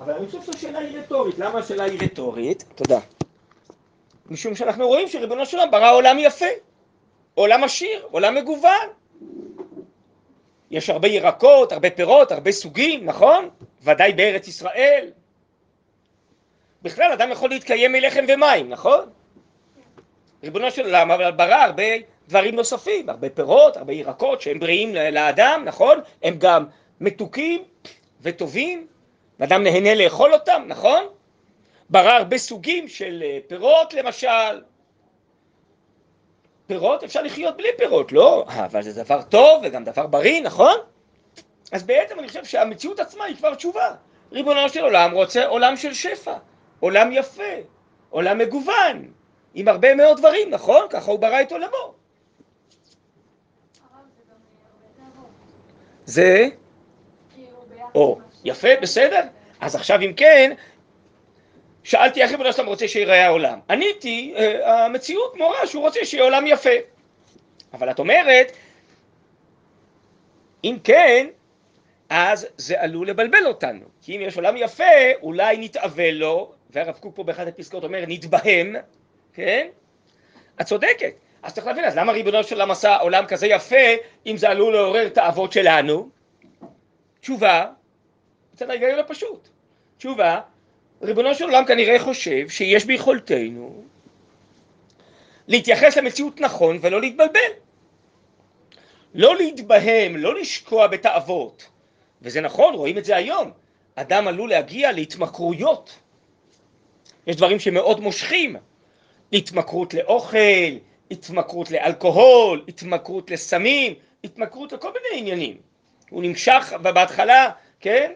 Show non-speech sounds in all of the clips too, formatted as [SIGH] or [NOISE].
אבל אני חושב שהשאלה היא רטורית. למה השאלה היא רטורית? תודה. משום שאנחנו רואים שריבונו של עולם ברא עולם יפה, עולם עשיר, עולם מגוון. יש הרבה ירקות, הרבה פירות, הרבה סוגים, נכון? ודאי בארץ ישראל. בכלל אדם יכול להתקיים מלחם ומים, נכון? ריבונו של עולם אבל ברא הרבה דברים נוספים, הרבה פירות, הרבה ירקות שהם בריאים לאדם, נכון? הם גם מתוקים וטובים, ואדם נהנה לאכול אותם, נכון? ברא הרבה סוגים של אה, פירות למשל. פירות אפשר לחיות בלי פירות, לא? אבל זה דבר טוב וגם דבר בריא, נכון? אז בעצם אני חושב שהמציאות עצמה היא כבר תשובה. ריבונו של עולם רוצה עולם של שפע, עולם יפה, עולם מגוון, עם הרבה מאוד דברים, נכון? ככה הוא ברא את עולמו. זה? או, יפה, בסדר. אז עכשיו אם כן, שאלתי איך ריבונו שלום רוצה שיראה העולם. עניתי, אה, המציאות מורה שהוא רוצה שיהיה עולם יפה. אבל את אומרת, אם כן, אז זה עלול לבלבל אותנו. כי אם יש עולם יפה, אולי נתאבל לו, והרב קוק פה באחת הפסקאות אומר, נתבהם, כן? את צודקת. אז צריך להבין, אז למה ריבונו של עולם עשה עולם כזה יפה, אם זה עלול לעורר את האבות שלנו? תשובה, מצד ההיגיון הפשוט. תשובה, ריבונו של עולם כנראה חושב שיש ביכולתנו להתייחס למציאות נכון ולא להתבלבל. לא להתבהם, לא לשקוע בתאוות. וזה נכון, רואים את זה היום. אדם עלול להגיע להתמכרויות. יש דברים שמאוד מושכים. התמכרות לאוכל, התמכרות לאלכוהול, התמכרות לסמים, התמכרות לכל מיני עניינים. הוא נמשך בהתחלה, כן?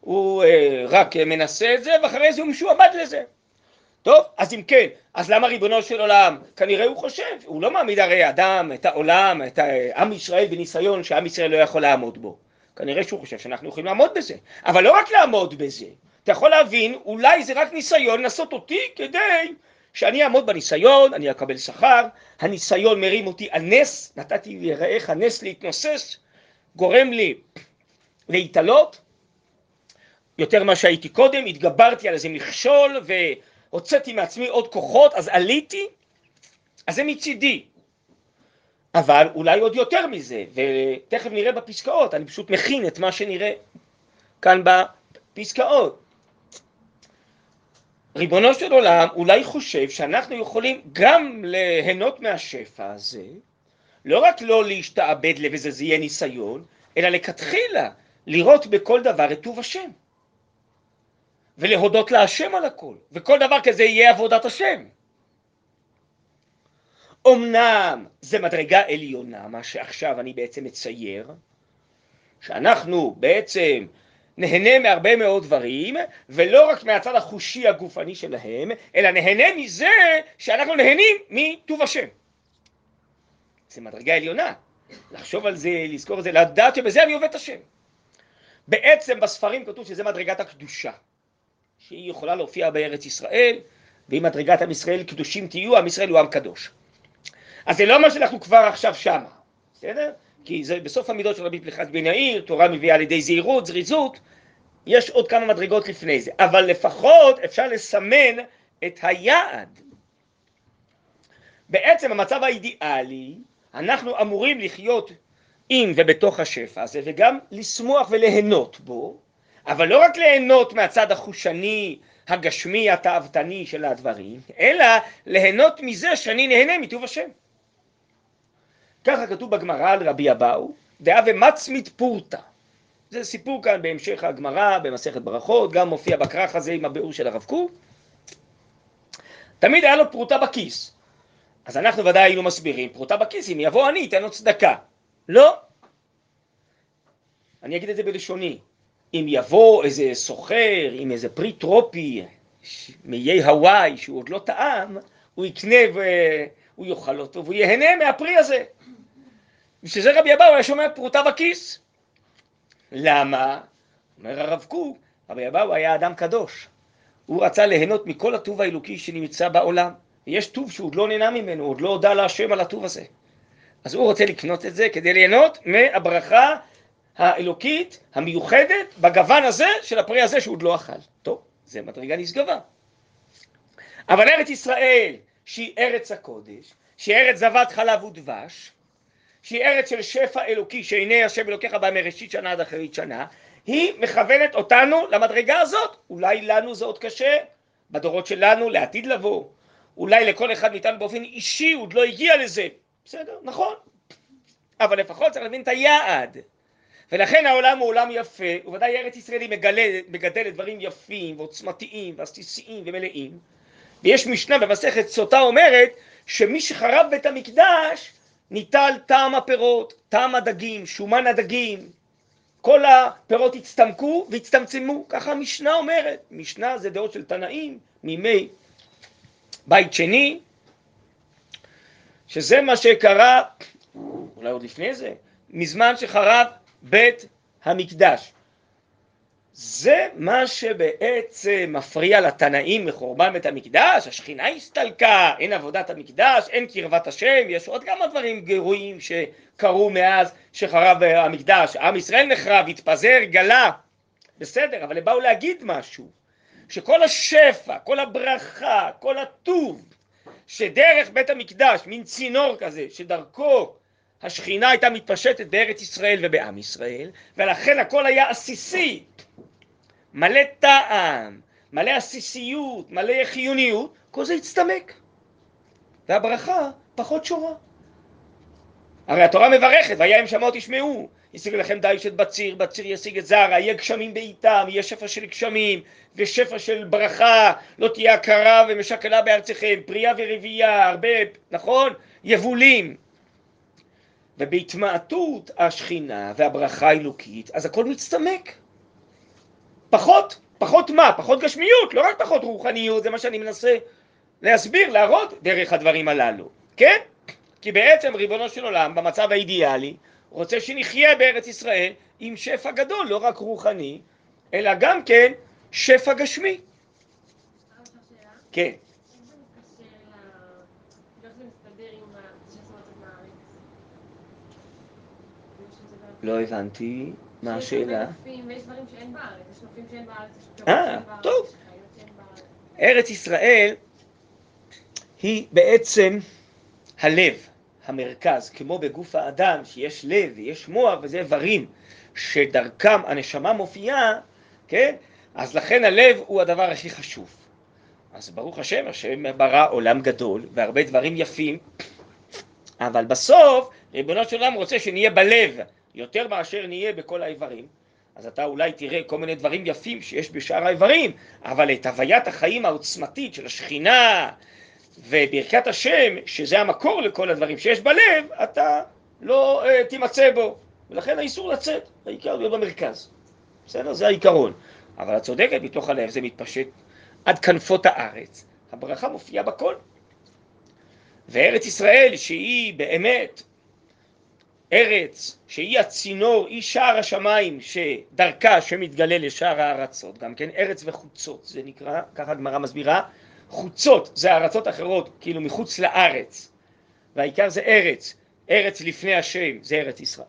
הוא אה, רק מנסה את זה, ואחרי זה הוא משועבד לזה. טוב, אז אם כן, אז למה ריבונו של עולם? כנראה הוא חושב, הוא לא מעמיד הרי אדם, את העולם, את עם ישראל בניסיון שעם ישראל לא יכול לעמוד בו. כנראה שהוא חושב שאנחנו יכולים לעמוד בזה. אבל לא רק לעמוד בזה, אתה יכול להבין, אולי זה רק ניסיון לנסות אותי כדי שאני אעמוד בניסיון, אני אקבל שכר, הניסיון מרים אותי על נס, נתתי לרעך הנס להתנוסס, גורם לי להתעלות, יותר ממה שהייתי קודם, התגברתי על איזה מכשול והוצאתי מעצמי עוד כוחות, אז עליתי, אז זה מצידי. אבל אולי עוד יותר מזה, ותכף נראה בפסקאות, אני פשוט מכין את מה שנראה כאן בפסקאות. ריבונו של עולם אולי חושב שאנחנו יכולים גם ליהנות מהשפע הזה, לא רק לא להשתעבד לזה, זה יהיה ניסיון, אלא לכתחילה לראות בכל דבר את טוב השם. ולהודות להשם על הכל, וכל דבר כזה יהיה עבודת השם. אמנם זה מדרגה עליונה, מה שעכשיו אני בעצם מצייר, שאנחנו בעצם נהנה מהרבה מאוד דברים, ולא רק מהצד החושי הגופני שלהם, אלא נהנה מזה שאנחנו נהנים מטוב השם. זה מדרגה עליונה. לחשוב על זה, לזכור את זה, לדעת שבזה אני עובד את השם. בעצם בספרים כתוב שזה מדרגת הקדושה, שהיא יכולה להופיע בארץ ישראל, ואם מדרגת עם ישראל קדושים תהיו, עם ישראל הוא עם קדוש. אז זה לא מה שאנחנו כבר עכשיו שמה, בסדר? כי זה בסוף המידות של רבי פליחת בן יאיר, תורה מביאה על ידי זהירות, זריזות, יש עוד כמה מדרגות לפני זה, אבל לפחות אפשר לסמן את היעד. בעצם המצב האידיאלי, אנחנו אמורים לחיות עם ובתוך השפע הזה, וגם לשמוח וליהנות בו, אבל לא רק ליהנות מהצד החושני, הגשמי, התאוותני של הדברים, אלא ליהנות מזה שאני נהנה מטוב השם. ככה כתוב בגמרא על רבי אבאו, דאה ומצמית פורתא. זה סיפור כאן בהמשך הגמרא, במסכת ברכות, גם מופיע בכרך הזה עם הביאור של הרב קוק. תמיד היה לו פרוטה בכיס. אז אנחנו ודאי היינו מסבירים, פרוטה בכיס, אם יבוא אני, אתן לו צדקה. לא. אני אגיד את זה בלשוני. אם יבוא איזה סוחר עם איזה פרי טרופי מאיי הוואי שהוא עוד לא טעם, הוא יקנה והוא יאכל אותו והוא ייהנה מהפרי הזה. בשביל זה רבי אבאו היה שומע פרוטה בכיס. למה? אומר הרב קוק, רבי אבאו היה אדם קדוש. הוא רצה ליהנות מכל הטוב האלוקי שנמצא בעולם. ויש טוב שהוא עוד לא נהנה ממנו, עוד לא הודה להשם על הטוב הזה. אז הוא רוצה לקנות את זה כדי ליהנות מהברכה האלוקית המיוחדת בגוון הזה של הפרי הזה שהוא עוד לא אכל. טוב, זה מדרגה נשגבה. אבל ארץ ישראל, שהיא ארץ הקודש, שהיא ארץ זבת חלב ודבש, שהיא ארץ של שפע אלוקי שעיני השם אלוקיך בה מראשית שנה עד אחרית שנה, היא מכוונת אותנו למדרגה הזאת. אולי לנו זה עוד קשה, בדורות שלנו, לעתיד לבוא. אולי לכל אחד מאיתנו באופן אישי הוא עוד לא הגיע לזה. בסדר, נכון. אבל לפחות צריך להבין את היעד. ולכן העולם הוא עולם יפה, וודאי ארץ ישראל היא מגדלת דברים יפים ועוצמתיים ועסיסיים ומלאים. ויש משנה במסכת סוטה אומרת שמי שחרב בית המקדש ניטל טעם הפירות, טעם הדגים, שומן הדגים, כל הפירות הצטמקו והצטמצמו, ככה המשנה אומרת. משנה זה דעות של תנאים מימי בית שני, שזה מה שקרה, אולי עוד לפני זה, מזמן שחרב בית המקדש. זה מה שבעצם מפריע לתנאים מחורבן בית המקדש, השכינה הסתלקה, אין עבודת המקדש, אין קרבת השם, יש עוד כמה דברים גרועים שקרו מאז שחרב המקדש, עם ישראל נחרב, התפזר, גלה, בסדר, אבל הם באו להגיד משהו, שכל השפע, כל הברכה, כל הטוב, שדרך בית המקדש, מין צינור כזה, שדרכו השכינה הייתה מתפשטת בארץ ישראל ובעם ישראל, ולכן הכל היה עסיסי, מלא טעם, מלא עסיסיות, מלא חיוניות, כל זה הצטמק. והברכה פחות שורה. הרי התורה מברכת, והיה אם שמעות תשמעו, ישיג לכם דיש את בציר, בציר ישיג את זרע, יהיה גשמים בעיתם, יהיה שפע של גשמים, ושפע של ברכה, לא תהיה הכרה ומשקלה בארציכם, פרייה ורבייה, הרבה, נכון? יבולים. ובהתמעטות השכינה והברכה האלוקית, אז הכל מצטמק. פחות, פחות מה? פחות גשמיות, לא רק פחות רוחניות, זה מה שאני מנסה להסביר, להראות דרך הדברים הללו, כן? כי בעצם ריבונו של עולם, במצב האידיאלי, רוצה שנחיה בארץ ישראל עם שפע גדול, לא רק רוחני, אלא גם כן שפע גשמי. כן. לא הבנתי. מה השאלה? אה, טוב. ארץ ישראל היא בעצם הלב, המרכז, כמו בגוף האדם שיש לב ויש מוח וזה איברים שדרכם הנשמה מופיעה, כן? אז לכן הלב הוא הדבר הכי חשוב. אז ברוך השם, השם ברא עולם גדול והרבה דברים יפים, אבל בסוף ריבונו של עולם רוצה שנהיה בלב, יותר מאשר נהיה בכל האיברים, אז אתה אולי תראה כל מיני דברים יפים שיש בשאר האיברים, אבל את הוויית החיים העוצמתית של השכינה וברכת השם, שזה המקור לכל הדברים שיש בלב, אתה לא uh, תימצא בו. ולכן האיסור לצאת, העיקר להיות במרכז. בסדר? זה העיקרון. אבל את צודקת, מתוך הלב זה מתפשט עד כנפות הארץ. הברכה מופיעה בכל. וארץ ישראל, שהיא באמת ארץ שהיא הצינור, היא שער השמיים שדרכה שמתגלה לשער הארצות, גם כן ארץ וחוצות, זה נקרא, ככה הגמרא מסבירה, חוצות זה ארצות אחרות, כאילו מחוץ לארץ, והעיקר זה ארץ, ארץ לפני השם, זה ארץ ישראל.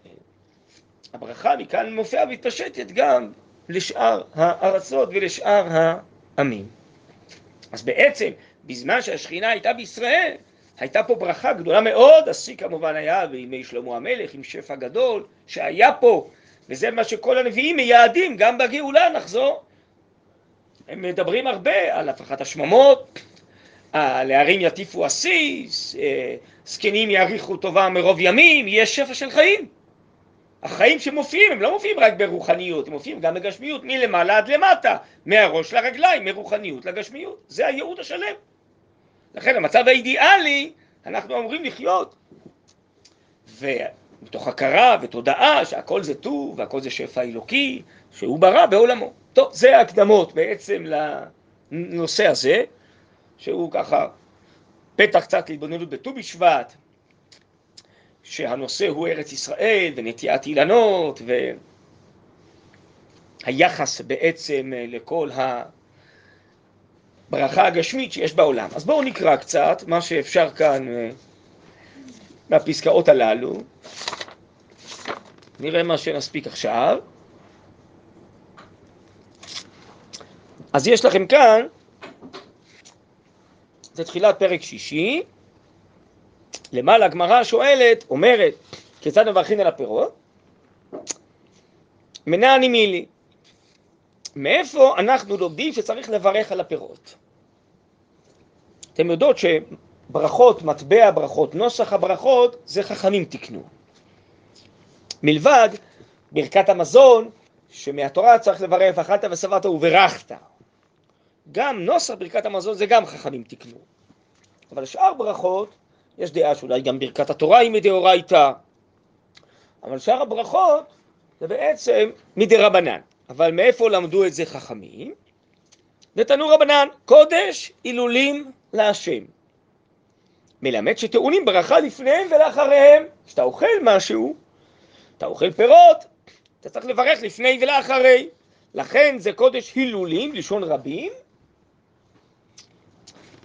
הברכה מכאן מופיעה ומתפשטת גם לשאר הארצות ולשאר העמים. אז בעצם, בזמן שהשכינה הייתה בישראל, הייתה פה ברכה גדולה מאוד, השיא כמובן היה בימי שלמה המלך עם שפע גדול שהיה פה, וזה מה שכל הנביאים מייעדים, גם בגאולה נחזור. הם מדברים הרבה על הפחת השממות, על הערים יטיפו עסיס, אה, זקנים יאריכו טובה מרוב ימים, יש שפע של חיים. החיים שמופיעים הם לא מופיעים רק ברוחניות, הם מופיעים גם בגשמיות, מלמעלה עד למטה, מהראש לרגליים, מרוחניות לגשמיות. זה הייעוד השלם. לכן המצב האידיאלי, אנחנו אמורים לחיות. ומתוך הכרה ותודעה שהכל זה טוב והכל זה שפע אלוקי, שהוא ברא בעולמו. טוב, זה ההקדמות בעצם לנושא הזה, שהוא ככה פתח קצת להתבוננות בט"ו בשבט, שהנושא הוא ארץ ישראל ונטיעת אילנות והיחס בעצם לכל ה... ברכה הגשמית שיש בעולם. אז בואו נקרא קצת מה שאפשר כאן אה, מהפסקאות הללו, נראה מה שנספיק עכשיו. אז יש לכם כאן, זה תחילת פרק שישי, למעלה הגמרא שואלת, אומרת, כיצד מברכין על הפירות? מנעני מילי. מאיפה אנחנו לומדים שצריך לברך על הפירות? אתם יודעות שברכות, מטבע ברכות, נוסח הברכות, זה חכמים תקנו. מלבד ברכת המזון, שמהתורה צריך לברך, אכלת ושבעת וברכת. גם נוסח ברכת המזון זה גם חכמים תקנו. אבל שאר ברכות, יש דעה שאולי גם ברכת התורה היא מדאורייתא, אבל שאר הברכות זה בעצם מדרבנן. אבל מאיפה למדו את זה חכמים? נתנו רבנן, קודש הילולים להשם. מלמד שטעונים ברכה לפניהם ולאחריהם. כשאתה אוכל משהו, אתה אוכל פירות, אתה צריך לברך לפני ולאחרי. לכן זה קודש הילולים, לשון רבים,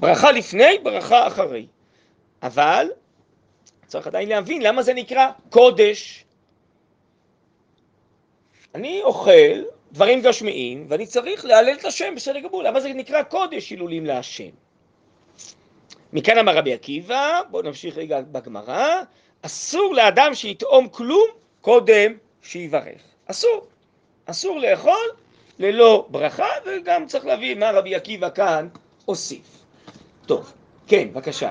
ברכה לפני, ברכה אחרי. אבל צריך עדיין להבין למה זה נקרא קודש. אני אוכל דברים גשמיים, ואני צריך להלל את השם בסדר גמור. למה זה נקרא קודש הילולים להשם? מכאן אמר רבי עקיבא, בואו נמשיך רגע בגמרא, אסור לאדם שיטעום כלום קודם שיברך. אסור. אסור לאכול ללא ברכה, וגם צריך להבין מה רבי עקיבא כאן הוסיף. טוב, כן, בבקשה.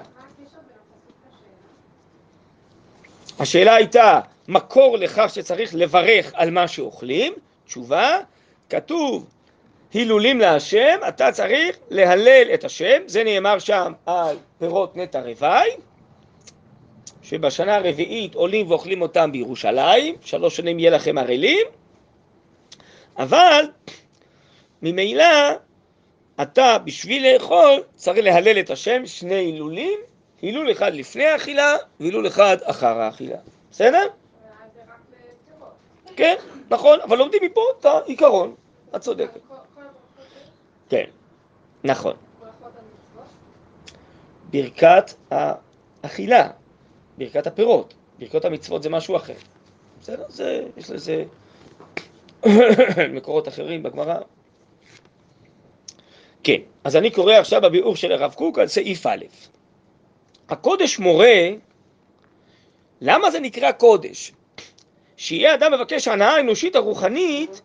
השאלה הייתה, מקור לכך שצריך לברך על מה שאוכלים? תשובה, כתוב הילולים להשם, אתה צריך להלל את השם, זה נאמר שם על פירות נטע רווי, שבשנה הרביעית עולים ואוכלים אותם בירושלים, שלוש שנים יהיה לכם ערלים, אבל ממילא אתה בשביל לאכול צריך להלל את השם שני הילולים, הילול אחד לפני האכילה והילול אחד אחר האכילה, בסדר? כן, נכון, אבל לומדים מפה את העיקרון, את צודקת. כן, נכון. ברכת האכילה, ברכת הפירות, ברכות המצוות זה משהו אחר. בסדר? זה, יש לזה [COUGHS] מקורות אחרים בגמרא. כן, אז אני קורא עכשיו בביאור של הרב קוק על סעיף א'. הקודש מורה, למה זה נקרא קודש? שיהיה אדם מבקש הנאה האנושית הרוחנית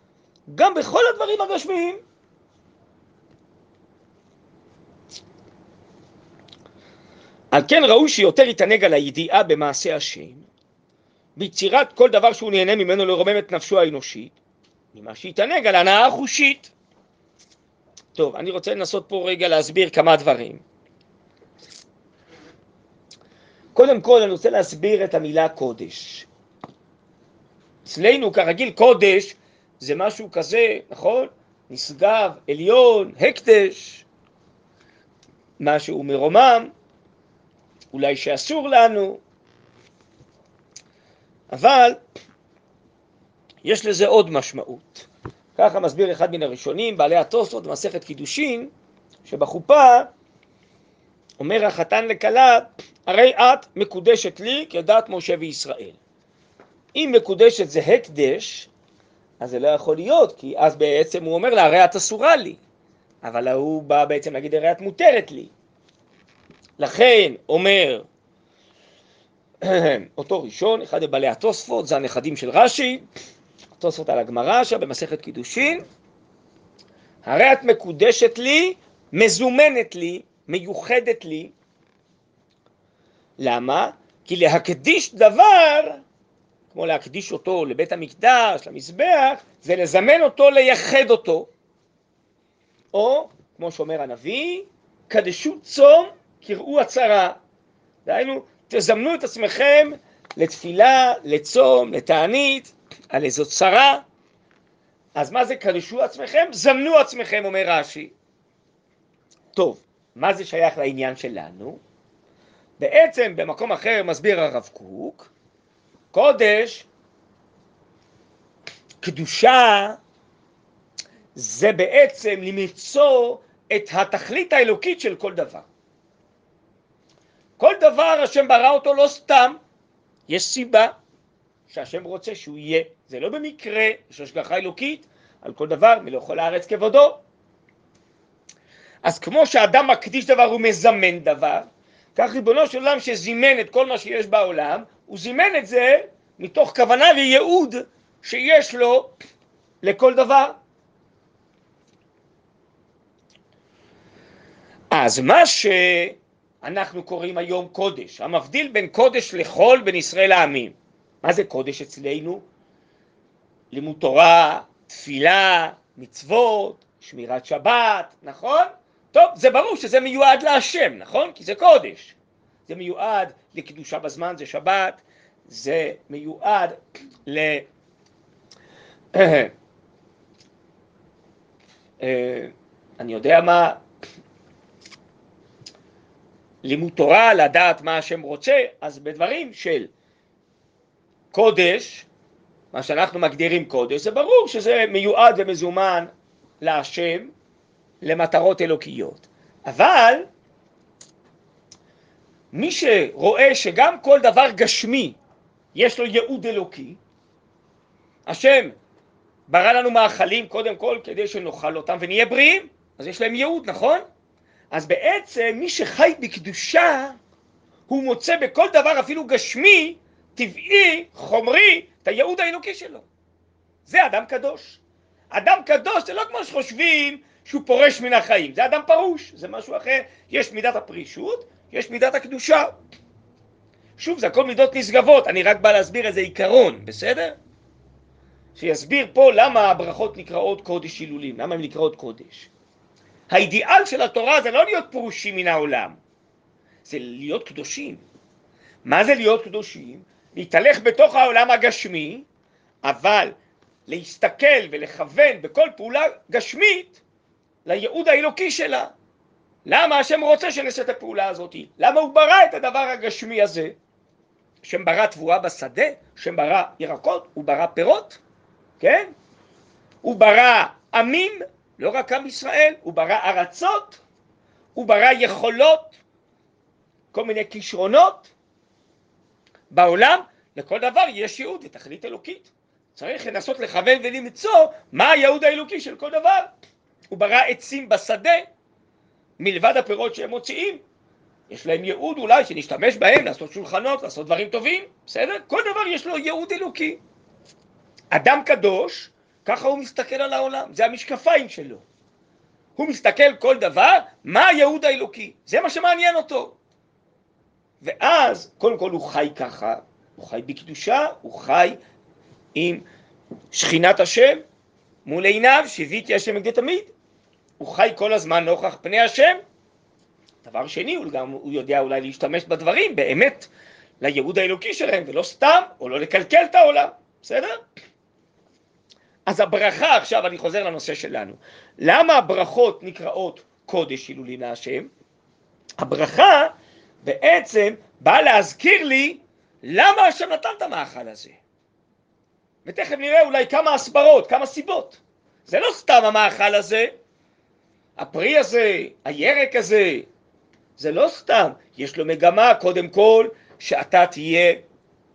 גם בכל הדברים הגשמיים. על כן ראוי שיותר יתענג על הידיעה במעשה השם, ביצירת כל דבר שהוא נהנה ממנו לרומם את נפשו האנושית, ממה שיתענג על הנאה החושית. טוב, אני רוצה לנסות פה רגע להסביר כמה דברים. קודם כל אני רוצה להסביר את המילה קודש. אצלנו כרגיל קודש זה משהו כזה, נכון? נשגב, עליון, הקדש, משהו מרומם, אולי שאסור לנו, אבל יש לזה עוד משמעות. ככה מסביר אחד מן הראשונים, בעלי התוספות במסכת קידושין, שבחופה אומר החתן לכלה, הרי את מקודשת לי כדת משה וישראל. אם מקודשת זה הקדש, אז זה לא יכול להיות, כי אז בעצם הוא אומר לה, הרי את אסורה לי. אבל הוא בא בעצם להגיד, הרי את מותרת לי. לכן אומר [CLEARS THROAT] אותו ראשון, אחד מבעלי התוספות, זה הנכדים של רש"י, התוספות על הגמרא שם במסכת קידושין, הרי את מקודשת לי, מזומנת לי, מיוחדת לי. למה? כי להקדיש דבר, כמו להקדיש אותו לבית המקדש, למזבח, זה לזמן אותו, לייחד אותו. או, כמו שאומר הנביא, קדשו צום, קראו הצהרה. דהיינו, תזמנו את עצמכם לתפילה, לצום, לתענית, על איזו צרה. אז מה זה קדשו עצמכם? זמנו עצמכם, אומר רש"י. טוב, מה זה שייך לעניין שלנו? בעצם במקום אחר מסביר הרב קוק, קודש, קדושה, זה בעצם למצוא את התכלית האלוקית של כל דבר. כל דבר השם ברא אותו לא סתם, יש סיבה שהשם רוצה שהוא יהיה. זה לא במקרה, יש השגחה אלוקית על כל דבר, מלא כל הארץ כבודו. אז כמו שאדם מקדיש דבר הוא מזמן דבר, כך ריבונו של עולם שזימן את כל מה שיש בעולם, הוא זימן את זה מתוך כוונה וייעוד שיש לו לכל דבר. אז מה שאנחנו קוראים היום קודש, המבדיל בין קודש לחול בין ישראל לעמים, מה זה קודש אצלנו? לימוד תורה, תפילה, מצוות, שמירת שבת, נכון? טוב, זה ברור שזה מיועד להשם, נכון? כי זה קודש. זה מיועד לקדושה בזמן, זה שבת, זה מיועד ל... אה, אני יודע מה, לימוד תורה, לדעת מה השם רוצה, אז בדברים של קודש, מה שאנחנו מגדירים קודש, זה ברור שזה מיועד ומזומן להשם למטרות אלוקיות. אבל מי שרואה שגם כל דבר גשמי יש לו ייעוד אלוקי, השם ברא לנו מאכלים קודם כל כדי שנאכל אותם ונהיה בריאים, אז יש להם ייעוד, נכון? אז בעצם מי שחי בקדושה, הוא מוצא בכל דבר אפילו גשמי, טבעי, חומרי, את הייעוד האלוקי שלו. זה אדם קדוש. אדם קדוש זה לא כמו שחושבים שהוא פורש מן החיים, זה אדם פרוש, זה משהו אחר. יש מידת הפרישות, יש מידת הקדושה. שוב, זה הכל מידות נשגבות, אני רק בא להסביר איזה עיקרון, בסדר? שיסביר פה למה הברכות נקראות קודש הילולים, למה הן נקראות קודש. האידיאל של התורה זה לא להיות פרושים מן העולם, זה להיות קדושים. מה זה להיות קדושים? להתהלך בתוך העולם הגשמי, אבל להסתכל ולכוון בכל פעולה גשמית לייעוד האלוקי שלה. למה השם רוצה שנעשה את הפעולה הזאת? למה הוא ברא את הדבר הגשמי הזה? השם ברא תבואה בשדה, השם ברא ירקות, הוא ברא פירות, כן? הוא ברא עמים, לא רק עם ישראל, הוא ברא ארצות, הוא ברא יכולות, כל מיני כישרונות. בעולם, לכל דבר יש ייעוד ותכלית אלוקית. צריך לנסות לכוון ולמצוא מה הייעוד האלוקי של כל דבר. הוא ברא עצים בשדה, מלבד הפירות שהם מוציאים. יש להם ייעוד אולי שנשתמש בהם לעשות שולחנות, לעשות דברים טובים, בסדר? כל דבר יש לו ייעוד אלוקי. אדם קדוש, ככה הוא מסתכל על העולם, זה המשקפיים שלו. הוא מסתכל כל דבר, מה הייעוד האלוקי, זה מה שמעניין אותו. ואז, קודם כל הוא חי ככה, הוא חי בקדושה, הוא חי עם שכינת השם מול עיניו, שהביאתי השם מגדי תמיד. הוא חי כל הזמן נוכח פני השם. דבר שני, הוא גם הוא יודע אולי להשתמש בדברים באמת לייעוד האלוקי שלהם, ולא סתם, או לא לקלקל את העולם, בסדר? אז הברכה, עכשיו אני חוזר לנושא שלנו. למה הברכות נקראות קודש הילולים להשם? הברכה בעצם באה להזכיר לי למה השם נתן את המאכל הזה. ותכף נראה אולי כמה הסברות, כמה סיבות. זה לא סתם המאכל הזה, הפרי הזה, הירק הזה, זה לא סתם, יש לו מגמה קודם כל שאתה תהיה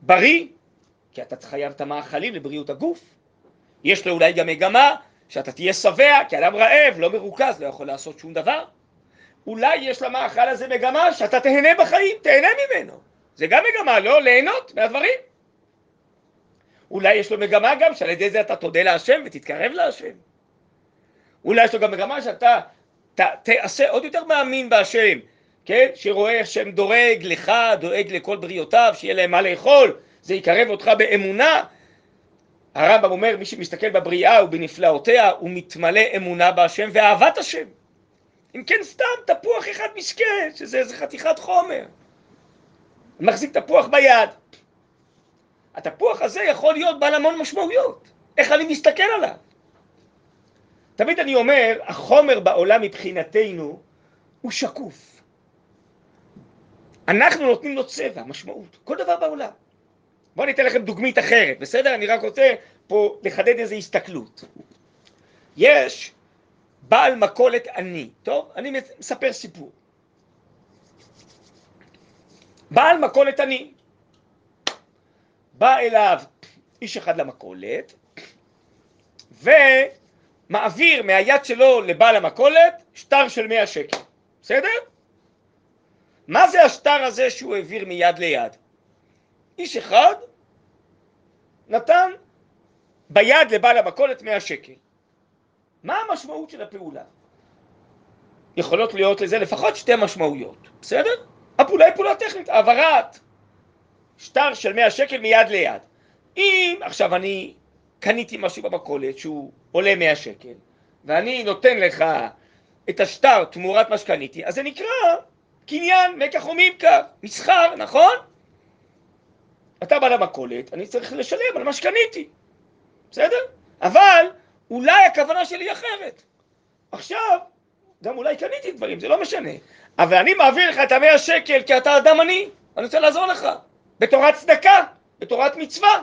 בריא, כי אתה חייב את המאכלים לבריאות הגוף. יש לו אולי גם מגמה שאתה תהיה שבע, כי אדם רעב, לא מרוכז, לא יכול לעשות שום דבר. אולי יש למאכל הזה מגמה שאתה תהנה בחיים, תהנה ממנו. זה גם מגמה, לא? ליהנות מהדברים. אולי יש לו מגמה גם שעל ידי זה אתה תודה להשם ותתקרב להשם. אולי יש לו גם מגמה שאתה ת, תעשה עוד יותר מאמין בהשם, כן? שרואה השם דואג לך, דואג לכל בריאותיו, שיהיה להם מה לאכול, זה יקרב אותך באמונה. הרמב"ם אומר, מי שמסתכל בבריאה ובנפלאותיה, הוא מתמלא אמונה בהשם ואהבת השם. אם כן סתם תפוח אחד מסכן, שזה איזה חתיכת חומר. מחזיק תפוח ביד. התפוח הזה יכול להיות בעל המון משמעויות. איך אני מסתכל עליו? תמיד אני אומר, החומר בעולם מבחינתנו הוא שקוף. אנחנו נותנים לו צבע, משמעות, כל דבר בעולם. בואו אני אתן לכם דוגמית אחרת, בסדר? אני רק רוצה פה לחדד איזו הסתכלות. יש בעל מכולת עני, טוב? אני מספר סיפור. בעל מכולת עני, בא אליו איש אחד למכולת, ומעביר מהיד שלו לבעל המכולת שטר של 100 שקל, בסדר? מה זה השטר הזה שהוא העביר מיד ליד? איש אחד נתן ביד לבעל המכולת 100 שקל. מה המשמעות של הפעולה? יכולות להיות לזה לפחות שתי משמעויות, בסדר? הפעולה היא פעולה טכנית, העברת שטר של 100 שקל מיד ליד. אם עכשיו אני קניתי משהו במכולת שהוא עולה 100 שקל, ואני נותן לך את השטר תמורת מה שקניתי, אז זה נקרא קניין מקח וממכר, מסחר, נכון? אתה בא למכולת, אני צריך לשלם על מה שקניתי, בסדר? אבל אולי הכוונה שלי היא אחרת. עכשיו, גם אולי קניתי דברים, זה לא משנה. אבל אני מעביר לך את המאה שקל כי אתה אדם עני, אני רוצה לעזור לך. בתורת צדקה, בתורת מצווה.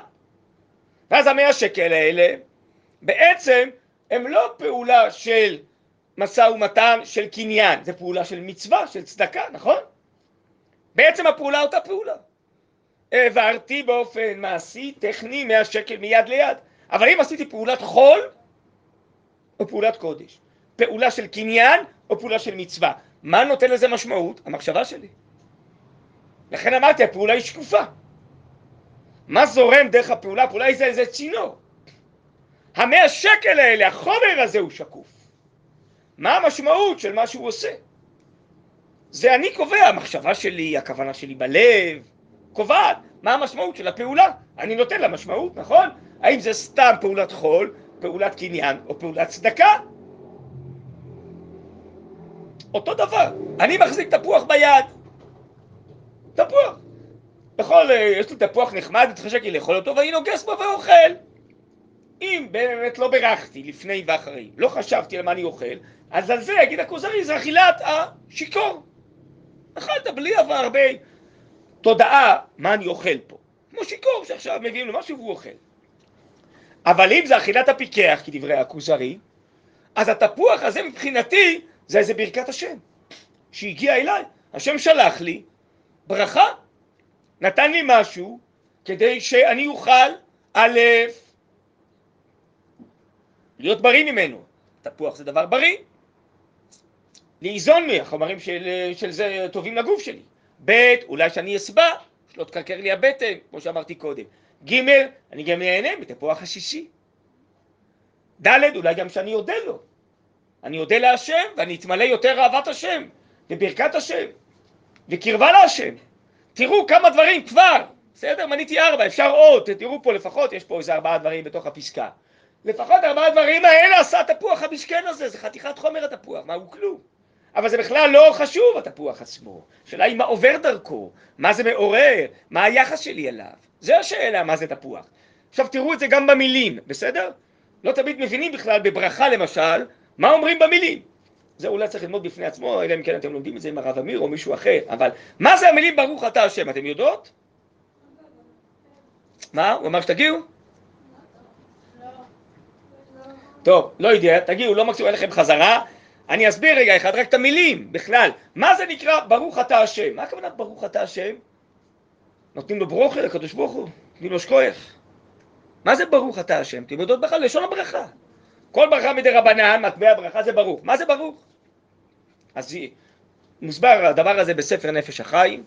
ואז המאה שקל האלה, בעצם הם לא פעולה של משא ומתן של קניין, זה פעולה של מצווה, של צדקה, נכון? בעצם הפעולה אותה פעולה. העברתי באופן מעשי, טכני, 100 שקל מיד ליד. אבל אם עשיתי פעולת חול, או פעולת קודש, פעולה של קניין, או פעולה של מצווה, מה נותן לזה משמעות? המחשבה שלי. לכן אמרתי, הפעולה היא שקופה. מה זורם דרך הפעולה? הפעולה היא זה איזה צינור. המאה שקל האלה, החומר הזה הוא שקוף. מה המשמעות של מה שהוא עושה? זה אני קובע, המחשבה שלי, הכוונה שלי בלב, קובעת מה המשמעות של הפעולה. אני נותן לה משמעות, נכון? האם זה סתם פעולת חול, פעולת קניין או פעולת צדקה? אותו דבר, אני מחזיק תפוח ביד. תפוח. יכול, אה, יש לי תפוח נחמד, מתחשק לי לאכול אותו, ואני נוגס בו ואוכל. אם באמת לא בירכתי לפני ואחרי, לא חשבתי על מה אני אוכל, אז על זה יגיד הכוזרי, זה אכילת השיכור. אכלת בלי הרבה תודעה מה אני אוכל פה. כמו שיכור שעכשיו מביאים לו משהו והוא אוכל. אבל אם זה אכילת הפיקח, כדברי הכוזרי, אז התפוח הזה מבחינתי זה איזה ברכת השם שהגיע אליי. השם שלח לי ברכה, נתן לי משהו כדי שאני אוכל א', להיות בריא ממנו. תפוח זה דבר בריא. לאיזון מהחומרים של, של זה טובים לגוף שלי. ב', אולי שאני אסבע, שלא תקרקר לי הבטן, כמו שאמרתי קודם. ג', אני גם נהנה מתפוח השישי. ד', אולי גם שאני אודה לו. אני אודה להשם ואני אתמלא יותר אהבת השם וברכת השם וקרבה להשם. תראו כמה דברים כבר, בסדר? מניתי ארבע, אפשר עוד, תראו פה לפחות, יש פה איזה ארבעה דברים בתוך הפסקה. לפחות ארבעה דברים האלה עשה התפוח המשכן הזה, זה חתיכת חומר התפוח, מה הוא כלום? אבל זה בכלל לא חשוב התפוח עצמו. השאלה היא מה עובר דרכו, מה זה מעורר, מה היחס שלי אליו. זה השאלה מה זה תפוח. עכשיו תראו את זה גם במילים, בסדר? לא תמיד מבינים בכלל בברכה למשל, מה אומרים במילים. זה אולי צריך ללמוד בפני עצמו, אלא אם כן אתם לומדים את זה עם הרב אמיר או מישהו אחר, אבל מה זה המילים ברוך אתה השם, אתם יודעות? מה? הוא אמר שתגיעו? טוב, לא יודע, תגיעו, לא מקסימום לכם חזרה, אני אסביר רגע אחד, רק את המילים בכלל. מה זה נקרא ברוך אתה השם? מה הכוונה ברוך אתה השם? נותנים לו ברוכה לקדוש ברוך הוא, נותנים לו שכוייך. מה זה ברוך אתה השם? אתם יודעות בכלל לשון הברכה. כל ברכה מדי רבנן, מטבע ברכה זה ברוך. מה זה ברוך? אז מוסבר הדבר הזה בספר נפש החיים,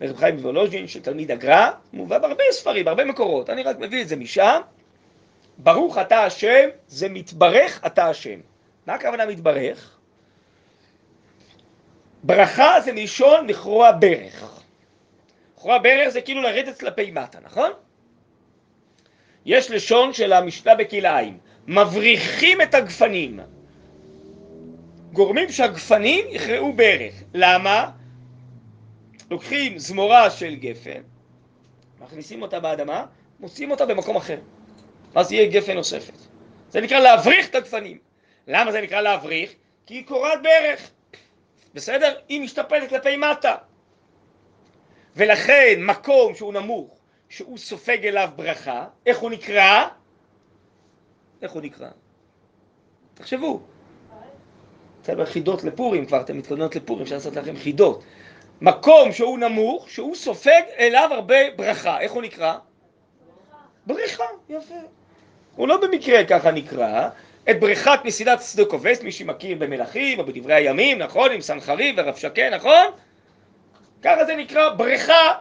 רב חיים וולוז'ין של תלמיד הגר"א, מובא בהרבה ספרים, בהרבה מקורות, אני רק מביא את זה משם. ברוך אתה השם, זה מתברך אתה השם. מה הכוונה מתברך? ברכה זה מלשון לכרוע ברך. לכרוע ברך זה כאילו לרדת כלפי מטה, נכון? יש לשון של המשנה בכלאיים, מבריחים את הגפנים, גורמים שהגפנים יכרעו ברך. למה? לוקחים זמורה של גפן, מכניסים אותה באדמה, מוציאים אותה במקום אחר. אז יהיה גפן נוספת. זה נקרא להבריח את הגפנים. למה זה נקרא להבריך? כי היא קורעת ברך. בסדר? היא משתפלת כלפי מטה. ולכן מקום שהוא נמוך, שהוא סופג אליו ברכה, איך הוא נקרא? איך הוא נקרא? תחשבו. בסדר, חידות לפורים כבר, אתם מתכוננות לפורים, אפשר לעשות לכם חידות. מקום שהוא נמוך, שהוא סופג אליו הרבה ברכה, איך הוא נקרא? בריכה, יפה. הוא לא במקרה ככה נקרא, את בריכת מסילת שדה כובס, מי שמכיר במלכים או בדברי הימים, נכון? עם סנחריב ורב שקה, נכון? ככה זה נקרא בריכה.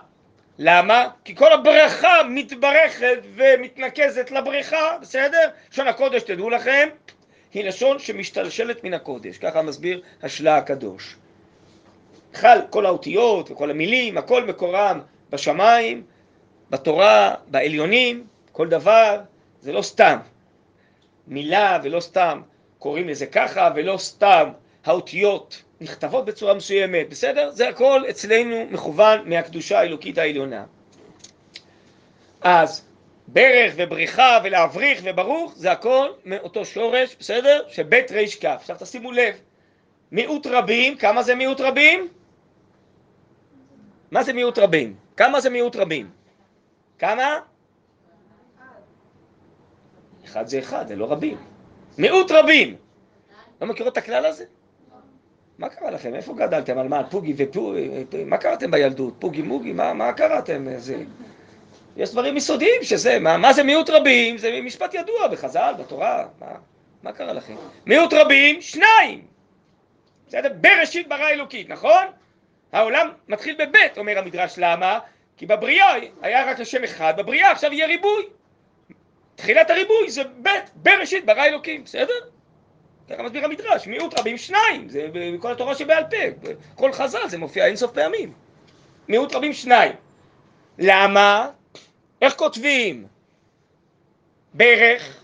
למה? כי כל הברכה מתברכת ומתנקזת לבריכה, בסדר? לשון הקודש, תדעו לכם, היא לשון שמשתלשלת מן הקודש, ככה מסביר השלה הקדוש. בכלל, כל האותיות וכל המילים, הכל מקורם בשמיים, בתורה, בעליונים, כל דבר, זה לא סתם. מילה ולא סתם קוראים לזה ככה, ולא סתם האותיות נכתבות בצורה מסוימת, בסדר? זה הכל אצלנו מכוון מהקדושה האלוקית העליונה. אז ברך ובריחה ולהבריך וברוך זה הכל מאותו שורש, בסדר? שבית ריש כף. עכשיו תשימו לב, מיעוט רבים, כמה זה מיעוט רבים? מה זה מיעוט רבים? כמה זה מיעוט רבים? כמה? אחד זה אחד, זה לא רבים. מיעוט רבים. לא מכירות את הכלל הזה? מה קרה לכם? איפה גדלתם? על מה? פוגי ופוגי? מה קראתם בילדות? פוגי מוגי? מה, מה קראתם? זה... יש דברים יסודיים שזה, מה, מה זה מיעוט רבים? זה משפט ידוע בחז"ל, בתורה. מה, מה קרה לכם? מיעוט רבים, שניים. בסדר? בראשית ברא אלוקית, נכון? העולם מתחיל בבית, אומר המדרש, למה? כי בבריאה היה רק לשם אחד, בבריאה עכשיו יהיה ריבוי. תחילת הריבוי זה בית, בראשית ברא אלוקים, בסדר? ככה מסביר המדרש, מיעוט רבים שניים, זה בכל התורה שבעל פה, כל חז"ל זה מופיע אינסוף פעמים. מיעוט רבים שניים. למה? איך כותבים? ברך.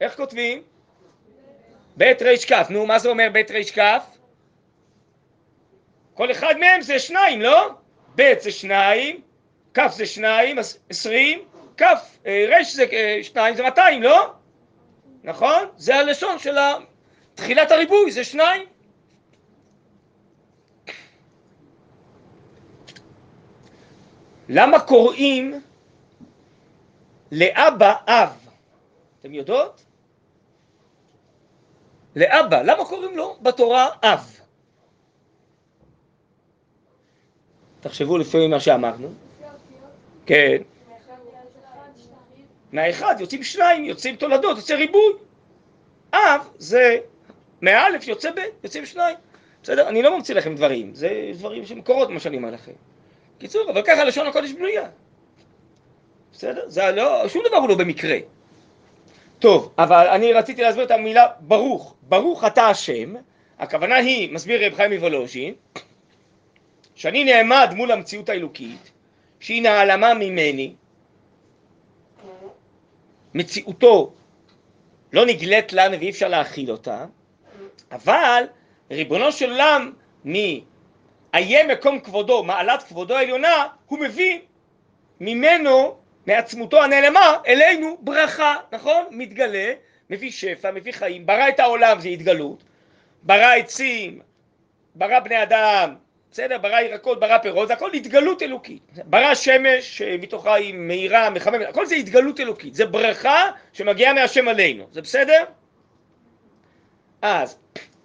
איך כותבים? בית ריש כף. נו, מה זה אומר בית ריש כף? כל אחד מהם זה שניים, לא? בית זה שניים, כף זה שניים, עשרים, כף, אה, רש זה אה, שניים, זה מאתיים, לא? נכון? זה הלשון של תחילת הריבוי, זה שניים. למה קוראים לאבא אב? אתם יודעות? לאבא, למה קוראים לו בתורה אב? תחשבו לפי מה שאמרנו. כן. מהאחד יוצאים שניים, יוצאים תולדות, יוצא ריבוי. אב זה מאלף יוצא ב', יוצאים שניים. בסדר? אני לא ממציא לכם דברים, זה דברים שמקורות מה שאני אומר לכם. קיצור, אבל ככה לשון הקודש בנויה. בסדר? זה לא, שום דבר הוא לא במקרה. טוב, אבל אני רציתי להסביר את המילה ברוך. ברוך אתה השם, הכוונה היא, מסביר רב חיים מוולוז'ין, שאני נעמד מול המציאות האלוקית, שהיא נעלמה ממני, מציאותו לא נגלית לנו ואי אפשר להכיל אותה, אבל ריבונו של עולם מאיה מקום כבודו, מעלת כבודו העליונה, הוא מביא ממנו, מעצמותו הנעלמה, אלינו ברכה, נכון? מתגלה, מביא שפע, מביא חיים, ברא את העולם זה התגלות, ברא עצים, ברא בני אדם, בסדר? ברא ירקות, ברא פירות, זה הכל התגלות אלוקית. ברא שמש שמתוכה היא מאירה, מחממת, הכל זה התגלות אלוקית. זה ברכה שמגיעה מהשם עלינו, זה בסדר? אז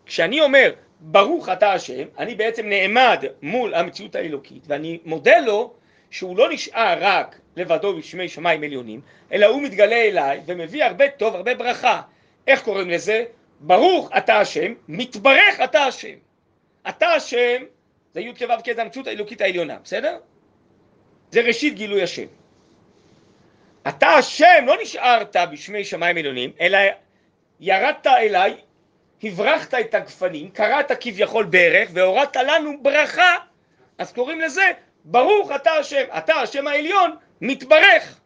כשאני אומר ברוך אתה השם, אני בעצם נעמד מול המציאות האלוקית ואני מודה לו שהוא לא נשאר רק לבדו בשמי שמיים עליונים, אלא הוא מתגלה אליי ומביא הרבה טוב, הרבה ברכה. איך קוראים לזה? ברוך אתה השם, מתברך אתה השם. אתה השם זה י' כו' כ' זה המציאות האלוקית העליונה, בסדר? זה ראשית גילוי השם. אתה השם לא נשארת בשמי שמיים עליונים, אלא ירדת אליי, הברחת את הגפנים, קראת כביכול ברך והורדת לנו ברכה, אז קוראים לזה ברוך אתה השם, אתה השם העליון מתברך.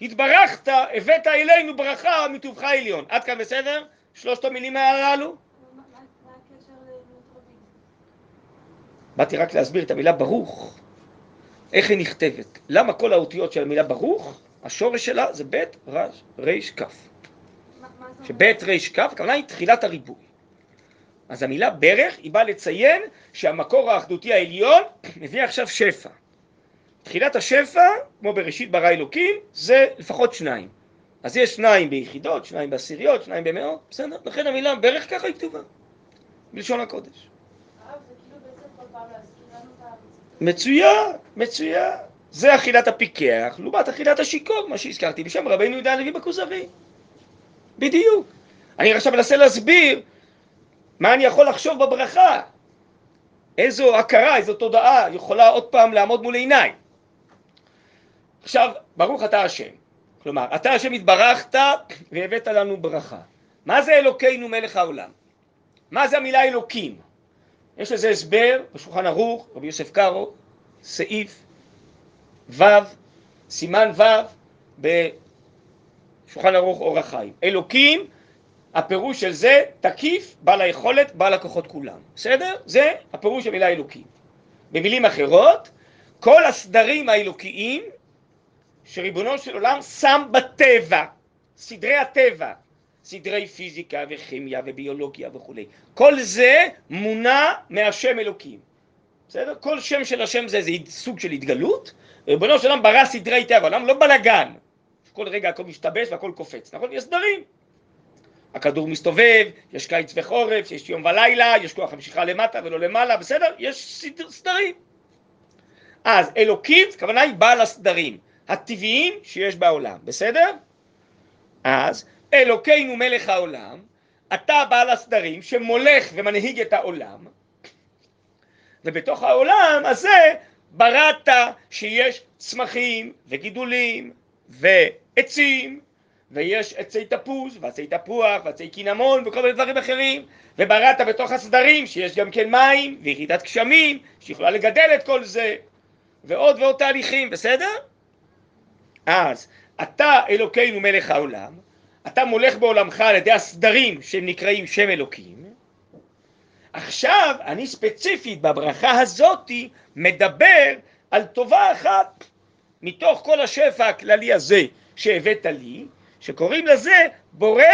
התברכת, הבאת אלינו ברכה מטובך העליון. עד כאן בסדר? שלושת המילים הללו? באתי רק להסביר את המילה ברוך, איך היא נכתבת. למה כל האותיות של המילה ברוך, השורש שלה זה בית רש, ריש כף. שבית ריש כף, הכוונה היא תחילת הריבוי. אז המילה ברך היא באה לציין שהמקור האחדותי העליון [CLEARS THROAT] מביא עכשיו שפע. תחילת השפע, כמו בראשית ברא אלוקים, זה לפחות שניים. אז יש שניים ביחידות, שניים בעשיריות, שניים במאות, בסדר? לכן המילה ברך ככה היא כתובה, בלשון הקודש. מצוין, מצוין. זה אכילת הפיקח, לעומת אכילת השיכור, מה שהזכרתי בשם רבינו יהודה הלוי בכוזרי. בדיוק. אני עכשיו מנסה להסביר מה אני יכול לחשוב בברכה. איזו הכרה, איזו תודעה יכולה עוד פעם לעמוד מול עיניי. עכשיו, ברוך אתה השם. כלומר, אתה השם התברכת והבאת לנו ברכה. מה זה אלוקינו מלך העולם? מה זה המילה אלוקים? יש לזה הסבר בשולחן ערוך, רבי יוסף קארו, סעיף ו', סימן ו', בשולחן ערוך אור החיים. אלוקים, הפירוש של זה תקיף, בעל היכולת, בעל הכוחות כולם. בסדר? זה הפירוש של המילה אלוקים. במילים אחרות, כל הסדרים האלוקיים שריבונו של עולם שם בטבע, סדרי הטבע, סדרי פיזיקה וכימיה וביולוגיה וכולי. כל זה מונע מהשם אלוקים. בסדר? כל שם של השם זה איזה סוג של התגלות. ריבונו של עולם ברא סדרי טבע, עולם לא בלאגן. כל רגע הכל משתבש והכל קופץ, נכון? יש סדרים. הכדור מסתובב, יש קיץ וחורף, יש יום ולילה, יש כוח המשיכה למטה ולא למעלה, בסדר? יש סדר, סדרים. אז אלוקים, הכוונה היא בעל הסדרים הטבעיים שיש בעולם, בסדר? אז אלוקינו מלך העולם, אתה בעל הסדרים שמולך ומנהיג את העולם, ובתוך העולם הזה בראת שיש צמחים וגידולים ועצים ויש עצי תפוז ועצי תפוח ועצי קינמון וכל מיני דברים אחרים ובראת בתוך הסדרים שיש גם כן מים וירידת גשמים שיכולה לגדל את כל זה ועוד ועוד תהליכים, בסדר? אז אתה אלוקינו מלך העולם אתה מולך בעולמך על ידי הסדרים שהם נקראים שם אלוקים. עכשיו אני ספציפית בברכה הזאתי מדבר על טובה אחת מתוך כל השפע הכללי הזה שהבאת לי, שקוראים לזה בורא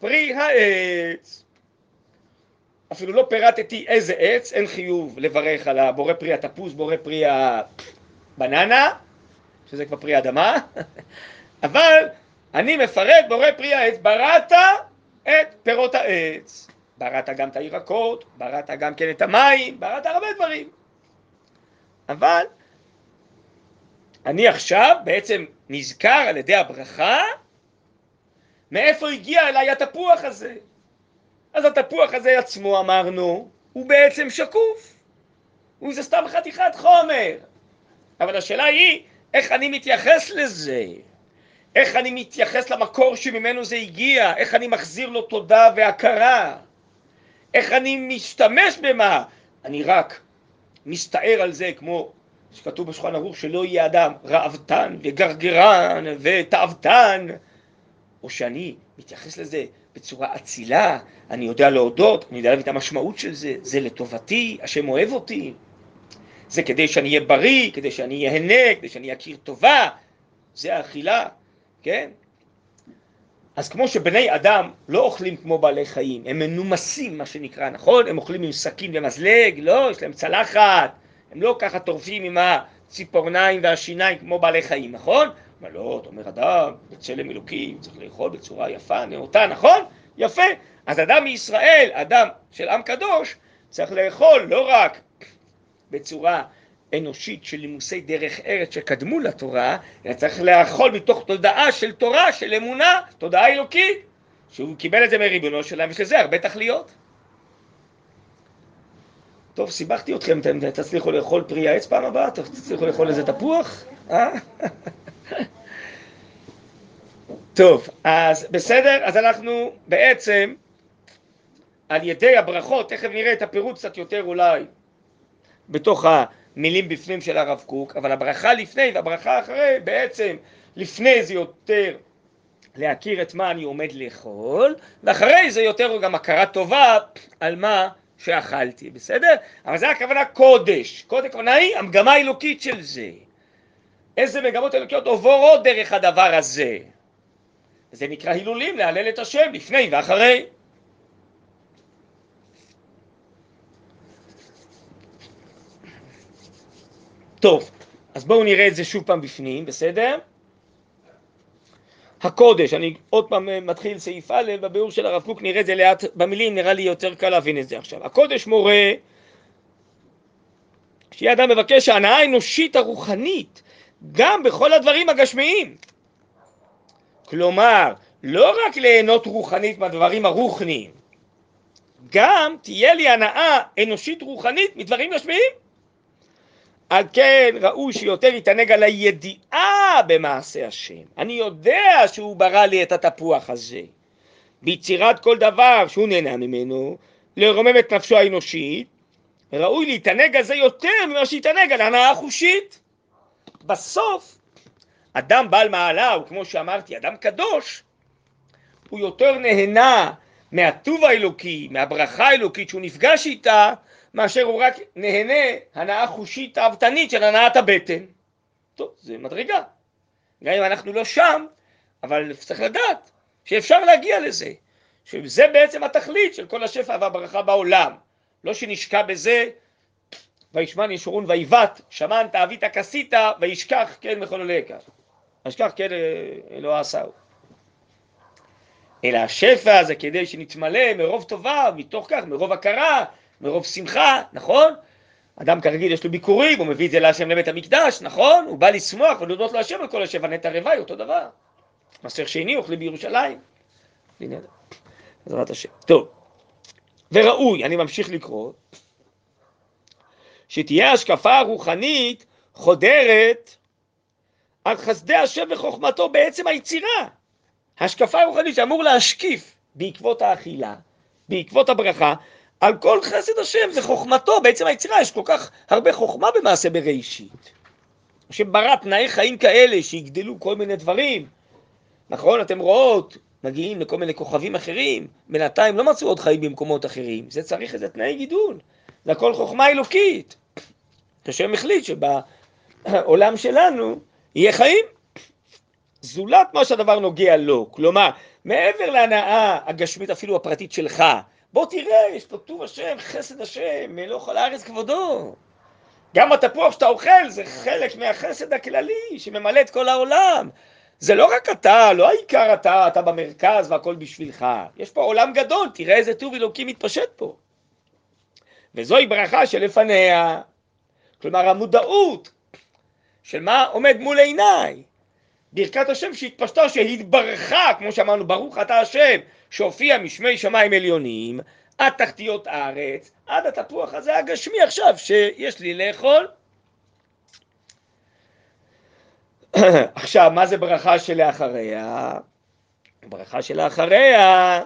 פרי העץ. אפילו לא פירטתי איזה עץ, אין חיוב לברך על הבורא פרי התפוס, בורא פרי הבננה, שזה כבר פרי אדמה, [LAUGHS] אבל אני מפרט בורא פרי העץ, בראת את פירות העץ, בראת גם את הירקות, בראת גם כן את המים, בראת הרבה דברים. אבל אני עכשיו בעצם נזכר על ידי הברכה מאיפה הגיע אליי התפוח הזה. אז התפוח הזה עצמו אמרנו, הוא בעצם שקוף, הוא זה סתם חתיכת חומר. אבל השאלה היא, איך אני מתייחס לזה? איך אני מתייחס למקור שממנו זה הגיע, איך אני מחזיר לו תודה והכרה, איך אני משתמש במה, אני רק מסתער על זה כמו שכתוב בשולחן ערוך שלא יהיה אדם ראוותן וגרגרן ותאוותן, או שאני מתייחס לזה בצורה אצילה, אני יודע להודות, אני יודע להביא את המשמעות של זה, זה לטובתי, השם אוהב אותי, זה כדי שאני אהיה בריא, כדי שאני אהנה, כדי שאני אכיר טובה, זה האכילה. כן? אז כמו שבני אדם לא אוכלים כמו בעלי חיים, הם מנומסים מה שנקרא, נכון? הם אוכלים עם סכין ומזלג, לא, יש להם צלחת, הם לא ככה טורפים עם הציפורניים והשיניים כמו בעלי חיים, נכון? אבל לא, אתה אומר אדם, בצלם אלוקים, צריך לאכול בצורה יפה, נאותה, נכון? יפה. אז אדם מישראל, אדם של עם קדוש, צריך לאכול לא רק בצורה אנושית של לימוסי דרך ארץ שקדמו לתורה, אלא צריך לאכול מתוך תודעה של תורה, של אמונה, תודעה אלוקית, שהוא קיבל את זה מריבונו שלהם, יש לזה הרבה תכליות. טוב, סיבכתי אתכם, אתם תצליחו לאכול פרי העץ פעם הבאה? תצליחו לאכול איזה תפוח? אה? [LAUGHS] טוב, אז בסדר, אז אנחנו בעצם על ידי הברכות, תכף נראה את הפירוט קצת יותר אולי בתוך ה... מילים בפנים של הרב קוק, אבל הברכה לפני והברכה אחרי, בעצם לפני זה יותר להכיר את מה אני עומד לאכול, ואחרי זה יותר גם הכרה טובה על מה שאכלתי, בסדר? אבל זה הכוונה קודש, קודש הכוונה היא המגמה האלוקית של זה. איזה מגמות אלוקיות עוברות דרך הדבר הזה. זה נקרא הילולים, להלל את השם לפני ואחרי. טוב, אז בואו נראה את זה שוב פעם בפנים, בסדר? הקודש, אני עוד פעם אה, מתחיל סעיף א', בביאור של הרב קוק נראה את זה לאט במילים, נראה לי יותר קל להבין את זה עכשיו. הקודש מורה שיהיה אדם מבקש שההנאה האנושית הרוחנית גם בכל הדברים הגשמיים. כלומר, לא רק ליהנות רוחנית מהדברים הרוחניים, גם תהיה לי הנאה אנושית רוחנית מדברים גשמיים. על כן ראוי שיותר יתענג על הידיעה במעשה השם. אני יודע שהוא ברא לי את התפוח הזה. ביצירת כל דבר שהוא נהנה ממנו, לרומם את נפשו האנושית, ראוי להתענג על זה יותר ממה שיתענג על הנאה חושית. בסוף, אדם בעל מעלה, הוא כמו שאמרתי, אדם קדוש, הוא יותר נהנה מהטוב האלוקי, מהברכה האלוקית שהוא נפגש איתה, מאשר הוא רק נהנה הנאה חושית תאוותנית של הנאת הבטן. טוב, זה מדרגה. גם אם אנחנו לא שם, אבל צריך לדעת שאפשר להגיע לזה, שזה בעצם התכלית של כל השפע והברכה בעולם. לא שנשקע בזה, וישמן ישורון ויבט, שמן תאווית כסית, וישכח כן מחוללי כך. וישכח כן אלוה עשהו. אלא השפע זה כדי שנתמלא מרוב טובה, מתוך כך, מרוב הכרה, מרוב שמחה, נכון? אדם כרגיל יש לו ביקורים, הוא מביא את זה להשם לבית המקדש, נכון? הוא בא לשמוח ולהודות להשם על כל השבע נטע רוואי, אותו דבר. מסך שני אוכלים בירושלים. בעזרת השם. טוב, וראוי, אני ממשיך לקרוא, שתהיה השקפה רוחנית חודרת על חסדי השם וחוכמתו בעצם היצירה. השקפה רוחנית שאמור להשקיף בעקבות האכילה, בעקבות הברכה, על כל חסד השם, זה חוכמתו, בעצם היצירה, יש כל כך הרבה חוכמה במעשה בראשית. השם ברא תנאי חיים כאלה שיגדלו כל מיני דברים. נכון, אתם רואות, מגיעים לכל מיני כוכבים אחרים, בינתיים לא מצאו עוד חיים במקומות אחרים, זה צריך איזה תנאי גידול, זה הכל חוכמה אלוקית. השם החליט שבעולם שלנו יהיה חיים. זולת מה שהדבר נוגע לו, כלומר, מעבר להנאה הגשמית אפילו הפרטית שלך, בוא תראה, יש פה טוב השם, חסד השם, מלוך על הארץ כבודו. גם התפוח שאתה אוכל זה חלק מהחסד הכללי שממלא את כל העולם. זה לא רק אתה, לא העיקר אתה, אתה במרכז והכל בשבילך. יש פה עולם גדול, תראה איזה טוב אלוקי מתפשט פה. וזוהי ברכה שלפניה. כלומר, המודעות של מה עומד מול עיניי. ברכת השם שהתפשטה, שהתברכה, כמו שאמרנו, ברוך אתה השם, שהופיע משמי שמיים עליונים, עד תחתיות הארץ, עד התפוח הזה הגשמי עכשיו, שיש לי לאכול. [COUGHS] עכשיו, מה זה ברכה שלאחריה? ברכה שלאחריה,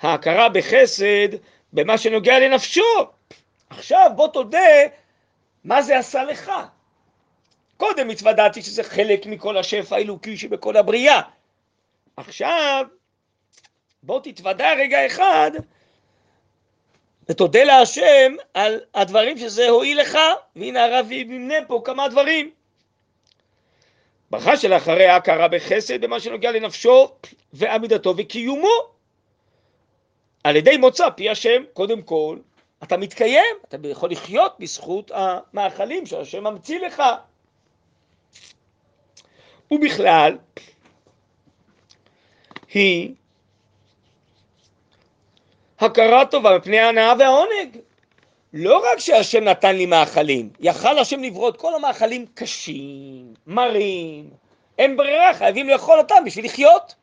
ההכרה בחסד במה שנוגע לנפשו. עכשיו בוא תודה מה זה עשה לך. קודם התוודעתי שזה חלק מכל השפע האלוקי שבכל הבריאה. עכשיו, בוא תתוודע רגע אחד ותודה להשם על הדברים שזה הועיל לך, והנה הרב ימנה פה כמה דברים. ברכה שלאחריה הכרה בחסד במה שנוגע לנפשו ועמידתו וקיומו. על ידי מוצא פי השם, קודם כל, אתה מתקיים, אתה יכול לחיות בזכות המאכלים שהשם ממציא לך. ובכלל, היא הכרה טובה מפני ההנאה והעונג. לא רק שהשם נתן לי מאכלים, יכל השם לברוא את כל המאכלים קשים, מרים, אין ברירה, חייבים לאכול אותם בשביל לחיות.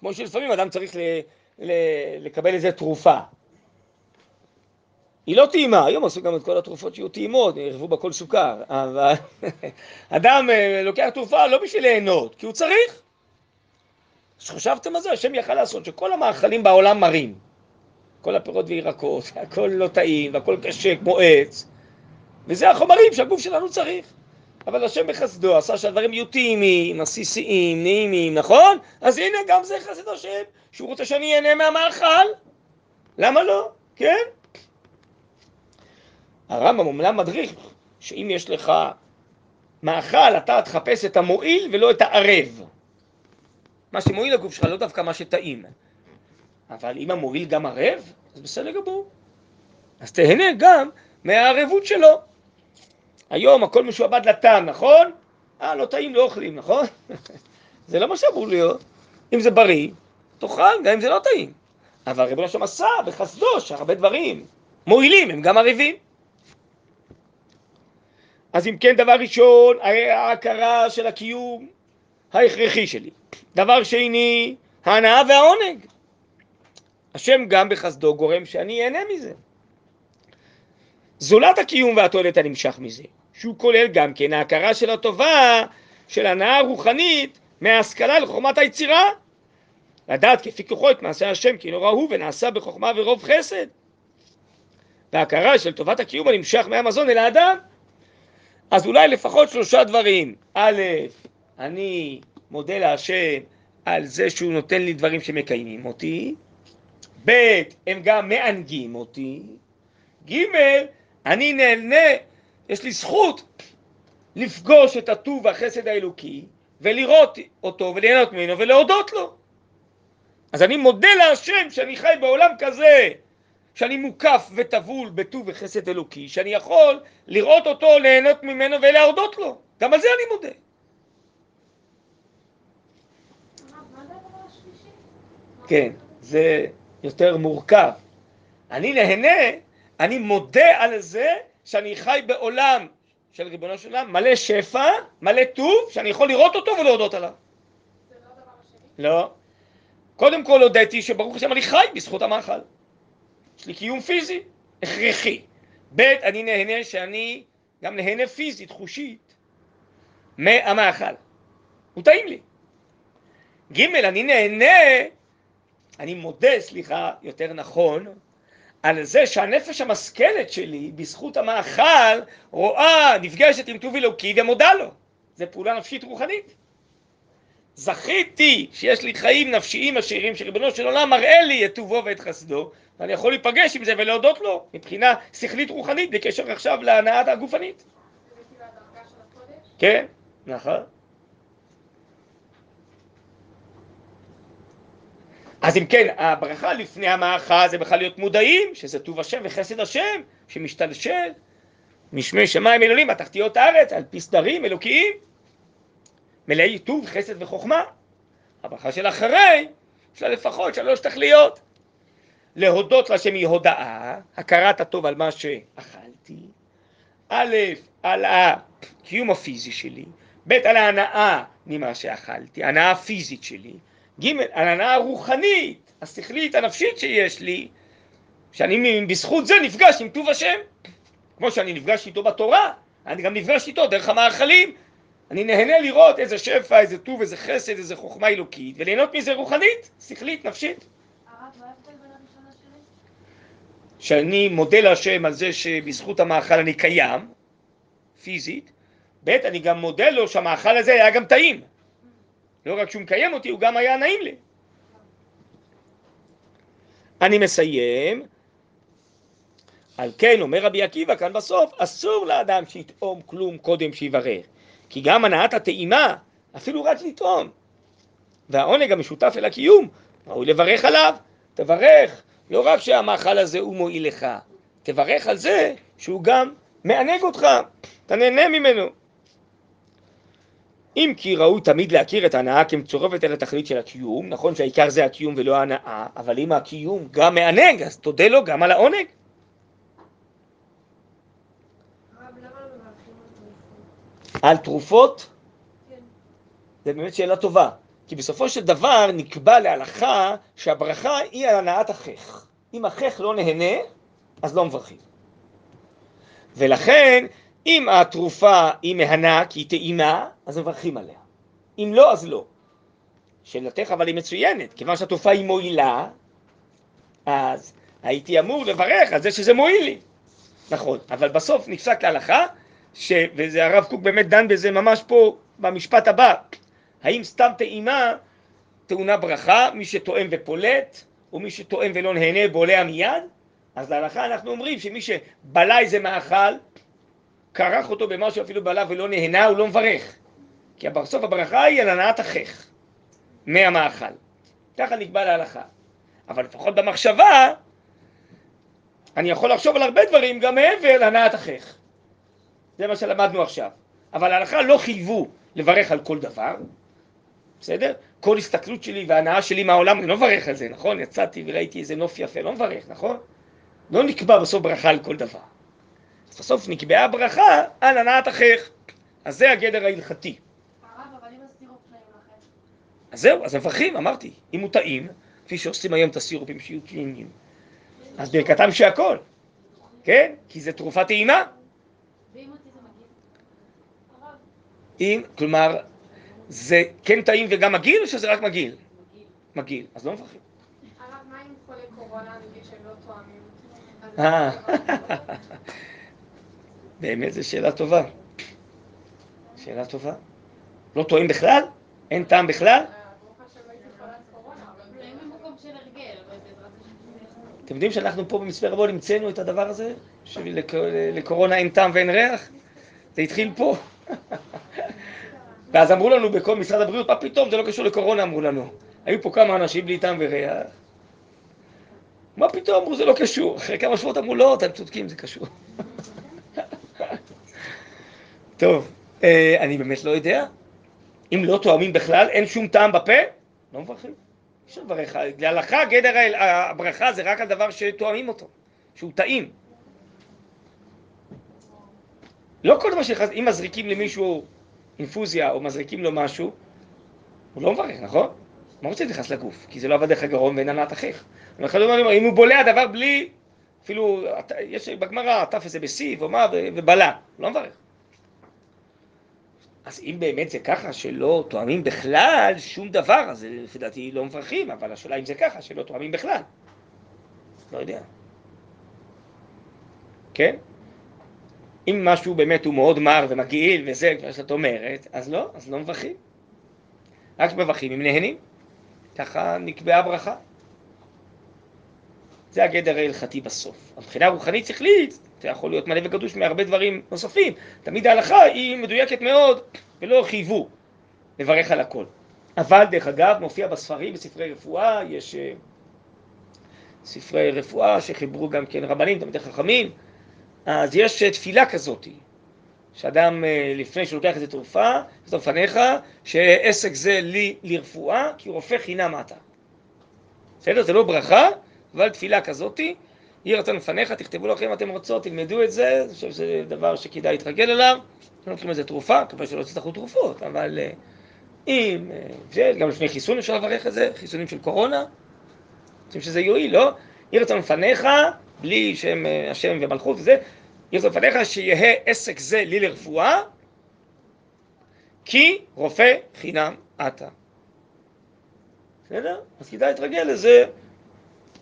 כמו שלפעמים אדם צריך ל, ל, לקבל איזה תרופה. היא לא טעימה, היום עשו גם את כל התרופות שיהיו טעימות, ירבו בה כל סוכר, אבל [LAUGHS] אדם אה, לוקח תרופה לא בשביל ליהנות, כי הוא צריך. אז חשבתם על זה, השם יכל לעשות שכל המאכלים בעולם מרים. כל הפירות וירקות, [LAUGHS] הכל לא טעים, והכל קשה כמו עץ, וזה החומרים שהגוף שלנו צריך. אבל השם בחסדו עשה שהדברים יהיו טעימים, עסיסיים, נעימים, נכון? אז הנה, גם זה חסד השם, שהוא רוצה שאני אהנה מהמאכל. למה לא? כן? הרמב"ם אומנם מדריך שאם יש לך מאכל, אתה תחפש את המועיל ולא את הערב. מה שמועיל לגוף שלך, לא דווקא מה שטעים. אבל אם המועיל גם ערב, אז בסדר גמור. אז תהנה גם מהערבות שלו. היום הכל משועבד לטעם, נכון? אה, לא טעים, לא אוכלים, נכון? [LAUGHS] זה לא מה שאמור להיות. אם זה בריא, תאכל, גם אם זה לא טעים. אבל ריבונו שם עשה בחסדו שהרבה דברים מועילים, הם גם ערבים. אז אם כן, דבר ראשון, ההכרה של הקיום ההכרחי שלי. דבר שני, ההנאה והעונג. השם גם בחסדו גורם שאני אהנה מזה. זולת הקיום והתועלת הנמשך מזה, שהוא כולל גם כן ההכרה של הטובה, של הנאה רוחנית, מההשכלה לחוכמת היצירה. לדעת כפי כוחו את מעשה השם כי נורא הוא ונעשה בחוכמה ורוב חסד. וההכרה של טובת הקיום הנמשך מהמזון אל האדם. אז אולי לפחות שלושה דברים. א', אני מודה להשם על זה שהוא נותן לי דברים שמקיימים אותי. ב', הם גם מענגים אותי. ג', אני נהנה, יש לי זכות לפגוש את הטוב והחסד האלוקי ולראות אותו וליהנות ממנו ולהודות לו. אז אני מודה להשם שאני חי בעולם כזה, שאני מוקף וטבול בטוב וחסד אלוקי, שאני יכול לראות אותו, ליהנות ממנו ולהודות לו. גם על זה אני מודה. כן, זה יותר מורכב. אני נהנה, אני מודה על זה שאני חי בעולם של ריבונו של עולם, מלא שפע, מלא טוב, שאני יכול לראות אותו ולהודות עליו. זה לא הדבר השני? לא. קודם כל הודיתי שברוך השם אני חי בזכות המאכל. יש לי קיום פיזי, הכרחי. ב', אני נהנה שאני גם נהנה פיזית, חושית, מהמאכל. הוא טעים לי. ג', אני נהנה, אני מודה, סליחה, יותר נכון, על זה שהנפש המשכלת שלי, בזכות המאכל, רואה, נפגשת עם טוב אלוקי ומודה לו. זה פעולה נפשית רוחנית. זכיתי שיש לי חיים נפשיים עשירים שריבונו של עולם מראה לי את טובו ואת חסדו ואני יכול להיפגש עם זה ולהודות לו מבחינה שכלית רוחנית בקשר עכשיו להנאה הגופנית. כן, נכון. אז אם כן, הברכה לפני המאכל זה בכלל להיות מודעים שזה טוב השם וחסד השם שמשתלשל. משמי שמיים אלוהים בתחתיות הארץ על פי סדרים אלוקיים. מלאי טוב, חסד וחוכמה. הברכה של אחרי, יש לה לפחות שלוש תכליות. להודות להשם היא הודאה, הכרת הטוב על מה שאכלתי, א', על הקיום הפיזי שלי, ב', על ההנאה ממה שאכלתי, ההנאה הפיזית שלי, ג', על ההנאה הרוחנית, השכלית, הנפשית שיש לי, שאני בזכות זה נפגש עם טוב השם, כמו שאני נפגש איתו בתורה, אני גם נפגש איתו דרך המאכלים, אני נהנה לראות איזה שפע, איזה טוב, איזה חסד, איזה חוכמה אלוקית, וליהנות מזה רוחנית, שכלית, נפשית. שאני מודה להשם על זה שבזכות המאכל אני קיים, פיזית, ב' אני גם מודה לו שהמאכל הזה היה גם טעים. לא רק שהוא מקיים אותי, הוא גם היה נעים לי. אני מסיים. על כן אומר רבי עקיבא כאן בסוף, אסור לאדם שיטעום כלום קודם שיברר. כי גם הנעת הטעימה, אפילו רק לטעום, והעונג המשותף אל הקיום, ראוי לברך עליו. תברך, לא רק שהמאכל הזה הוא מועיל לך, תברך על זה שהוא גם מענג אותך, אתה נהנה ממנו. אם כי ראוי תמיד להכיר את ההנאה כמצורפת אל התכלית של הקיום, נכון שהעיקר זה הקיום ולא ההנאה, אבל אם הקיום גם מענג, אז תודה לו גם על העונג. על תרופות? כן. זה באמת שאלה טובה. כי בסופו של דבר נקבע להלכה שהברכה היא על הנעת החך. אם החך לא נהנה, אז לא מברכים. ולכן, אם התרופה היא מהנה כי היא טעימה, אז מברכים עליה. אם לא, אז לא. שאלתך אבל היא מצוינת, כיוון שהתרופה היא מועילה, אז הייתי אמור לברך על זה שזה מועיל לי. נכון, אבל בסוף נפסק להלכה ש... וזה הרב קוק באמת דן בזה ממש פה במשפט הבא, האם סתם טעימה טעונה ברכה, מי שטועם ופולט, או מי שטועם ולא נהנה בולע מיד? אז להלכה אנחנו אומרים שמי שבלע איזה מאכל, כרך אותו במשהו אפילו בלע ולא נהנה, הוא לא מברך. כי בסוף הברכה היא על הנעת החך מהמאכל. ככה נקבע להלכה. אבל לפחות במחשבה, אני יכול לחשוב על הרבה דברים גם מעבר להנעת החך. זה מה שלמדנו עכשיו. אבל ההלכה לא חייבו לברך על כל דבר, בסדר? כל הסתכלות שלי והנאה שלי מהעולם, אני לא מברך על זה, נכון? יצאתי וראיתי איזה נוף יפה, לא מברך, נכון? לא נקבע בסוף ברכה על כל דבר. בסוף נקבעה ברכה על הנעת אחיך. אז זה הגדר ההלכתי. אז זהו, אז מברכים, אמרתי, אם הוא טעים, כפי שעושים היום את הסירופים שיהיו טעימים, אז ברכתם שהכל, כן? כי זה תרופה טעימה. אם, כלומר, זה כן טעים וגם מגעיל, או שזה רק מגעיל? מגעיל. אז לא מברכים. מה עם חולי קורונה, נגיד שהם לא תואמים? אה, [LAUGHS] באמת זו שאלה טובה. שאלה טובה. לא טועים בכלל? אין טעם בכלל? אתם יודעים שאנחנו פה במצפה רבון המצאנו את הדבר הזה? שלקורונה אין טעם ואין ריח? זה התחיל פה. ואז אמרו לנו בכל משרד הבריאות, מה פתאום, זה לא קשור לקורונה, אמרו לנו. היו פה כמה אנשים בלי טעם וריח. מה פתאום, אמרו, זה לא קשור. אחרי כמה שבועות אמרו, לא, אתם צודקים, זה קשור. [LAUGHS] טוב, אה, אני באמת לא יודע. אם לא תואמים בכלל, אין שום טעם בפה, לא מברכים. אפשר לברך. להלכה, גדר הברכה זה רק על דבר שתואמים אותו, שהוא טעים. לא כל דבר שנכנס, אם מזריקים למישהו אינפוזיה או מזריקים לו משהו, הוא לא מברך, נכון? מה רוצה נכנס לגוף? כי זה לא עבד דרך הגרון ואין הנעת אחיך. אם הוא בולע דבר בלי, אפילו, יש בגמרא, עטף איזה בסיב או מה, ובלע, לא מברך. אז אם באמת זה ככה שלא תואמים בכלל שום דבר, אז לפי דעתי לא מברכים, אבל השאלה אם זה ככה, שלא תואמים בכלל. לא יודע. כן? אם משהו באמת הוא מאוד מר ומגעיל וזה, כמו שאת אומרת, אז לא, אז לא מברכים. רק מברכים אם נהנים. ככה נקבעה ברכה. זה הגדר ההלכתי בסוף. מבחינה רוחנית שכלית, זה יכול להיות מלא וגדוש מהרבה דברים נוספים. תמיד ההלכה היא מדויקת מאוד, ולא חייבו לברך על הכל. אבל דרך אגב, מופיע בספרים, בספרי רפואה, יש uh, ספרי רפואה שחיברו גם כן רבנים, תמידי חכמים, אז יש uh, תפילה כזאת, שאדם uh, לפני שהוא לוקח איזה תרופה, יש לפניך, שעסק זה לי לרפואה, כי רופא חינם אתה. בסדר? זה לא ברכה, אבל תפילה כזאתי, יהי רצון לפניך, תכתבו לכם אם אתם רוצות, תלמדו את זה, אני חושב שזה דבר שכדאי להתרגל אליו, לא לוקחים איזה תרופה, מקווה שלא תצטרכו תרופות, אבל אה, אם, אה, גם לפני חיסון אפשר לברך את זה, חיסונים של קורונה, רוצים שזה יועיל, לא? יהי רצון לפניך, בלי שם אה, השם ומלכות וזה, יהי רצון לפניך שיהא עסק זה לי לרפואה, כי רופא חינם אתה. בסדר? אז כדאי להתרגל לזה.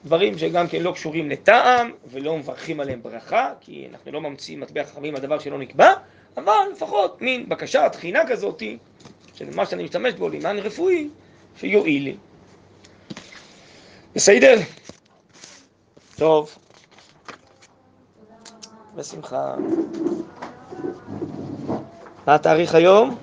דברים שגם כן לא קשורים לטעם ולא מברכים עליהם ברכה, כי אנחנו לא ממציאים מטבע חכמים על דבר שלא נקבע, אבל לפחות מין בקשה, תחינה כזאתי, של מה שאני משתמש בו לעניין רפואי, שיועיל לי. בסדר? טוב. בשמחה. מה התאריך היום?